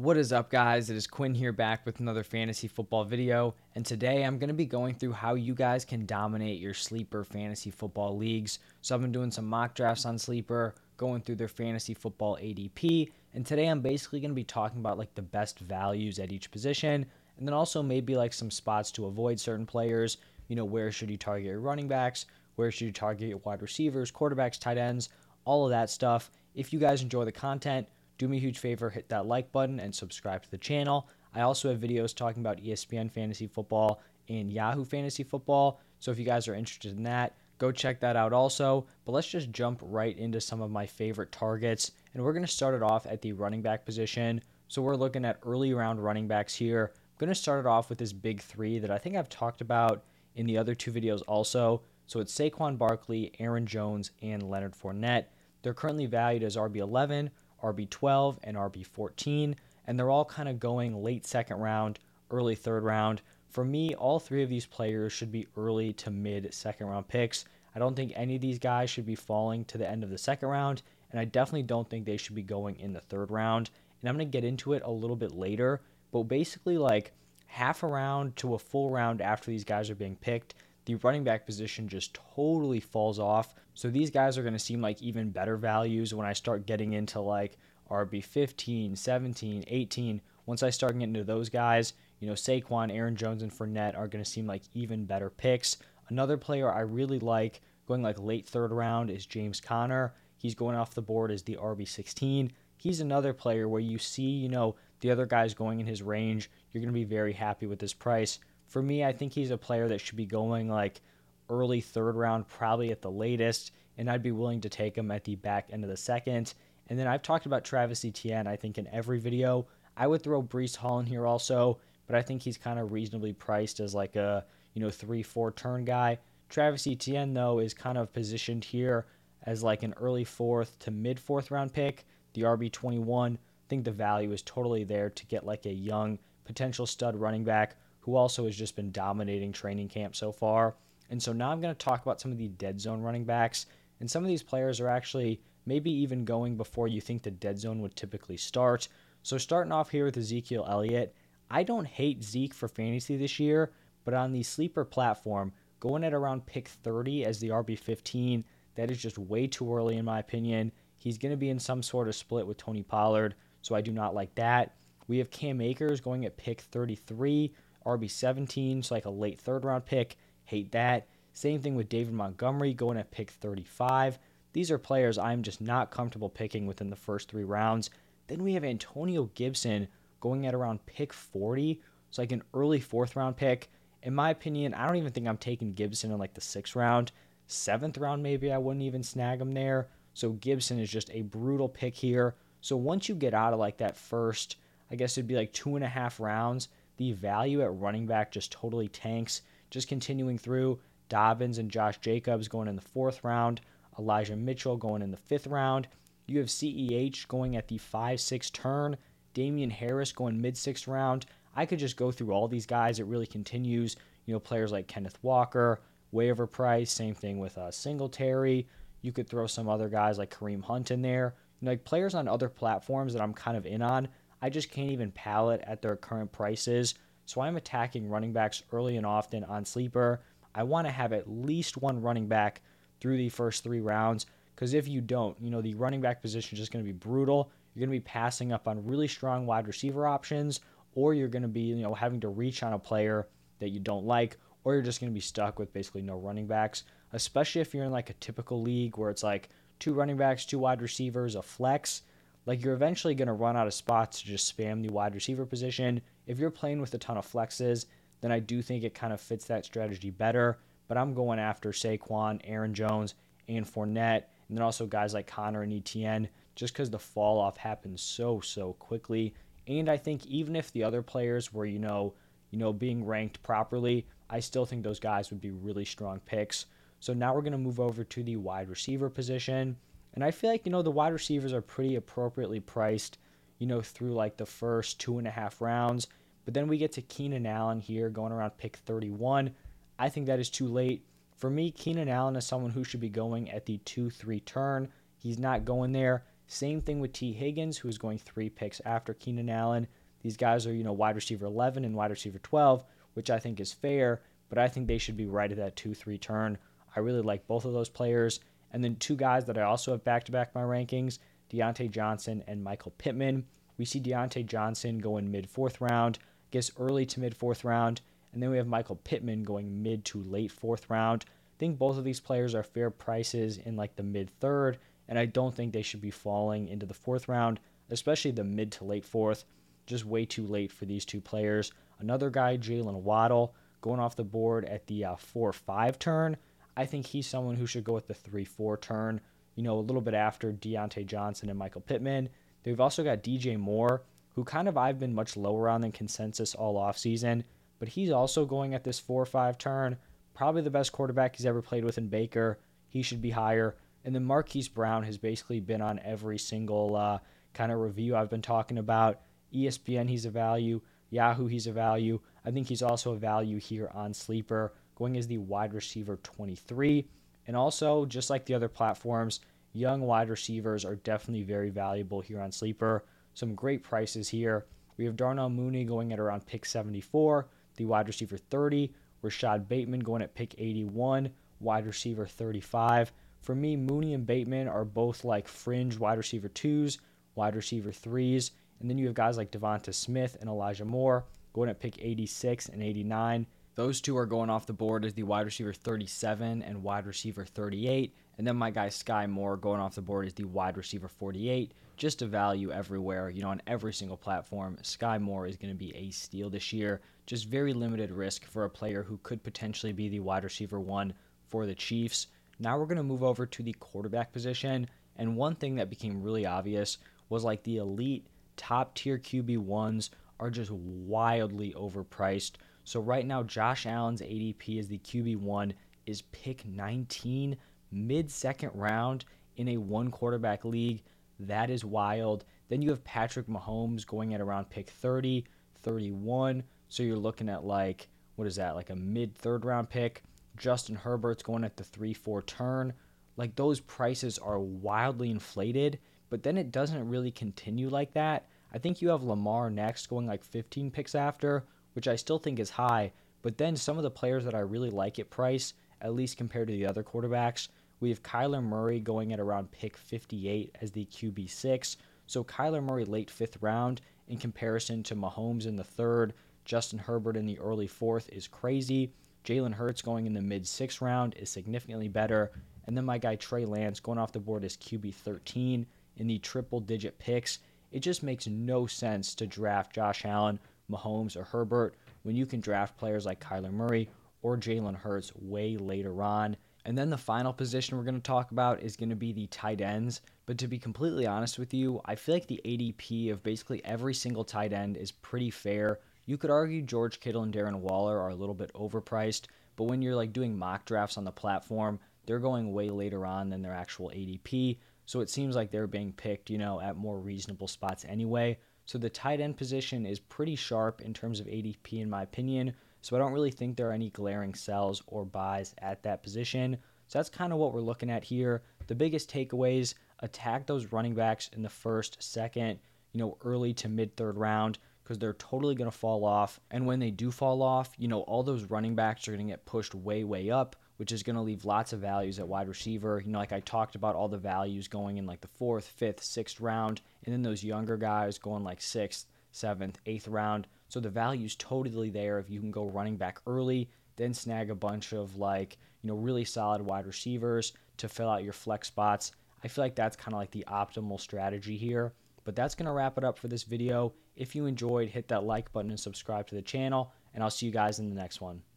What is up, guys? It is Quinn here back with another fantasy football video. And today I'm going to be going through how you guys can dominate your sleeper fantasy football leagues. So I've been doing some mock drafts on sleeper, going through their fantasy football ADP. And today I'm basically going to be talking about like the best values at each position. And then also maybe like some spots to avoid certain players. You know, where should you target your running backs? Where should you target your wide receivers, quarterbacks, tight ends, all of that stuff. If you guys enjoy the content, do me a huge favor, hit that like button and subscribe to the channel. I also have videos talking about ESPN fantasy football and Yahoo fantasy football. So if you guys are interested in that, go check that out also. But let's just jump right into some of my favorite targets. And we're going to start it off at the running back position. So we're looking at early round running backs here. I'm going to start it off with this big three that I think I've talked about in the other two videos also. So it's Saquon Barkley, Aaron Jones, and Leonard Fournette. They're currently valued as RB11 RB12, and RB14, and they're all kind of going late second round, early third round. For me, all three of these players should be early to mid second round picks. I don't think any of these guys should be falling to the end of the second round, and I definitely don't think they should be going in the third round. And I'm going to get into it a little bit later, but basically, like half a round to a full round after these guys are being picked, the running back position just totally falls off. So these guys are going to seem like even better values when I start getting into like RB 15, 17, 18. Once I start getting into those guys, you know, Saquon, Aaron Jones, and Fournette are going to seem like even better picks. Another player I really like going like late third round is James Conner. He's going off the board as the RB 16. He's another player where you see, you know, the other guys going in his range. You're going to be very happy with his price. For me, I think he's a player that should be going like early third round, probably at the latest, and I'd be willing to take him at the back end of the second. And then I've talked about Travis Etienne, I think, in every video. I would throw Breece Hall in here also, but I think he's kind of reasonably priced as like a, you know, three, four turn guy. Travis Etienne, though, is kind of positioned here as like an early fourth to mid fourth round pick. The RB21, I think the value is totally there to get like a young potential stud running back who also has just been dominating training camp so far. And so now I'm going to talk about some of the dead zone running backs. And some of these players are actually maybe even going before you think the dead zone would typically start. So starting off here with Ezekiel Elliott, I don't hate Zeke for fantasy this year, but on the sleeper platform, going at around pick 30 as the RB15, that is just way too early in my opinion. He's going to be in some sort of split with Tony Pollard, so I do not like that. We have Cam Akers going at pick 33. RB17, so like a late third round pick. Hate that. Same thing with David Montgomery going at pick 35. These are players I'm just not comfortable picking within the first three rounds. Then we have Antonio Gibson going at around pick 40. It's like an early fourth round pick. In my opinion, I don't even think I'm taking Gibson in like the sixth round. Seventh round, maybe I wouldn't even snag him there. So Gibson is just a brutal pick here. So once you get out of like that first, I guess it'd be like two and a half rounds, the value at running back just totally tanks. Just continuing through, Dobbins and Josh Jacobs going in the fourth round, Elijah Mitchell going in the fifth round. You have CEH going at the 5 6 turn, Damien Harris going mid sixth round. I could just go through all these guys. It really continues. You know, players like Kenneth Walker, way overpriced. Same thing with uh, Singletary. You could throw some other guys like Kareem Hunt in there. You know, like players on other platforms that I'm kind of in on. I just can't even palate at their current prices. So I'm attacking running backs early and often on sleeper. I want to have at least one running back through the first three rounds because if you don't, you know, the running back position is just going to be brutal. You're going to be passing up on really strong wide receiver options, or you're going to be, you know, having to reach on a player that you don't like, or you're just going to be stuck with basically no running backs, especially if you're in like a typical league where it's like two running backs, two wide receivers, a flex like you're eventually going to run out of spots to just spam the wide receiver position. If you're playing with a ton of flexes, then I do think it kind of fits that strategy better. But I'm going after Saquon, Aaron Jones, and Fournette, and then also guys like Conner and Etienne, just because the fall off happens so so quickly. And I think even if the other players were, you know, you know, being ranked properly, I still think those guys would be really strong picks. So now we're going to move over to the wide receiver position. And I feel like, you know, the wide receivers are pretty appropriately priced, you know, through like the first two and a half rounds. But then we get to Keenan Allen here going around pick 31. I think that is too late. For me, Keenan Allen is someone who should be going at the 2 3 turn. He's not going there. Same thing with Tee Higgins, who is going three picks after Keenan Allen. These guys are, you know, wide receiver 11 and wide receiver 12, which I think is fair, but I think they should be right at that 2 3 turn. I really like both of those players. And then two guys that I also have back to back my rankings Diontae Johnson and Michael Pittman. We see Diontae Johnson going mid fourth round, I guess early to mid fourth round. And then we have Michael Pittman going mid to late fourth round. I think both of these players are fair prices in like the mid third, and I don't think they should be falling into the fourth round, especially the mid to late fourth. Just way too late for these two players. Another guy, Jaylen Waddle, going off the board at the uh, 4 5 turn. I think he's someone who should go with the 3 4 turn, you know, a little bit after Diontae Johnson and Michael Pittman. They've also got DJ Moore, who kind of I've been much lower on than consensus all offseason, but he's also going at this 4 5 turn. Probably the best quarterback he's ever played with in Baker. He should be higher. And then Marquise Brown has basically been on every single uh, kind of review I've been talking about. ESPN, he's a value. Yahoo, he's a value. I think he's also a value here on Sleeper, going as the wide receiver 23. And also, just like the other platforms, young wide receivers are definitely very valuable here on Sleeper. Some great prices here. We have Darnell Mooney going at around pick 74, the wide receiver 30. Rashod Bateman going at pick 81, wide receiver 35. For me, Mooney and Bateman are both like fringe wide receiver twos, wide receiver threes. And then you have guys like Devonta Smith and Elijah Moore going at pick 86 and 89. Those two are going off the board as the wide receiver 37 and wide receiver 38. And then my guy Skyy Moore going off the board as the wide receiver 48. Just a value everywhere, you know, on every single platform. Skyy Moore is going to be a steal this year. Just very limited risk for a player who could potentially be the wide receiver one for the Chiefs. Now we're going to move over to the quarterback position. And one thing that became really obvious was like the elite top tier QB1s are just wildly overpriced. So right now, Josh Allen's ADP as the QB1 is pick 19, mid second round in a one quarterback league. That is wild. Then you have Patrick Mahomes going at around pick 30, 31. So you're looking at like, what is that, like a mid third round pick. Justin Herbert's going at the 3 4 turn. Like those prices are wildly inflated but then it doesn't really continue like that. I think you have Lamar next going like 15 picks after, which I still think is high. But then some of the players that I really like at price, at least compared to the other quarterbacks, we have Kyler Murray going at around pick 58 as the QB6. So Kyler Murray late fifth round in comparison to Mahomes in the third, Justin Herbert in the early fourth is crazy. Jalen Hurts going in the mid sixth round is significantly better. And then my guy Trey Lance going off the board is QB 13 in the triple digit picks. It just makes no sense to draft Josh Allen, Mahomes, or Herbert when you can draft players like Kyler Murray or Jalen Hurts way later on. And then the final position we're going to talk about is going to be the tight ends. But to be completely honest with you, I feel like the ADP of basically every single tight end is pretty fair. You could argue George Kittle and Darren Waller are a little bit overpriced, but when you're like doing mock drafts on the platform, they're going way later on than their actual ADP. So it seems like they're being picked, you know, at more reasonable spots anyway. So the tight end position is pretty sharp in terms of ADP, in my opinion. So I don't really think there are any glaring sells or buys at that position. So that's kind of what we're looking at here. The biggest takeaways attack those running backs in the first, second, you know, early to mid third round because they're totally going to fall off. And when they do fall off, you know, all those running backs are going to get pushed way, way up which is going to leave lots of values at wide receiver. You know, like I talked about all the values going in like the fourth, fifth, sixth round, and then those younger guys going like sixth, seventh, eighth round. So the value's totally there if you can go running back early, then snag a bunch of like, you know, really solid wide receivers to fill out your flex spots. I feel like that's kind of like the optimal strategy here. But that's going to wrap it up for this video. If you enjoyed, hit that like button and subscribe to the channel, and I'll see you guys in the next one.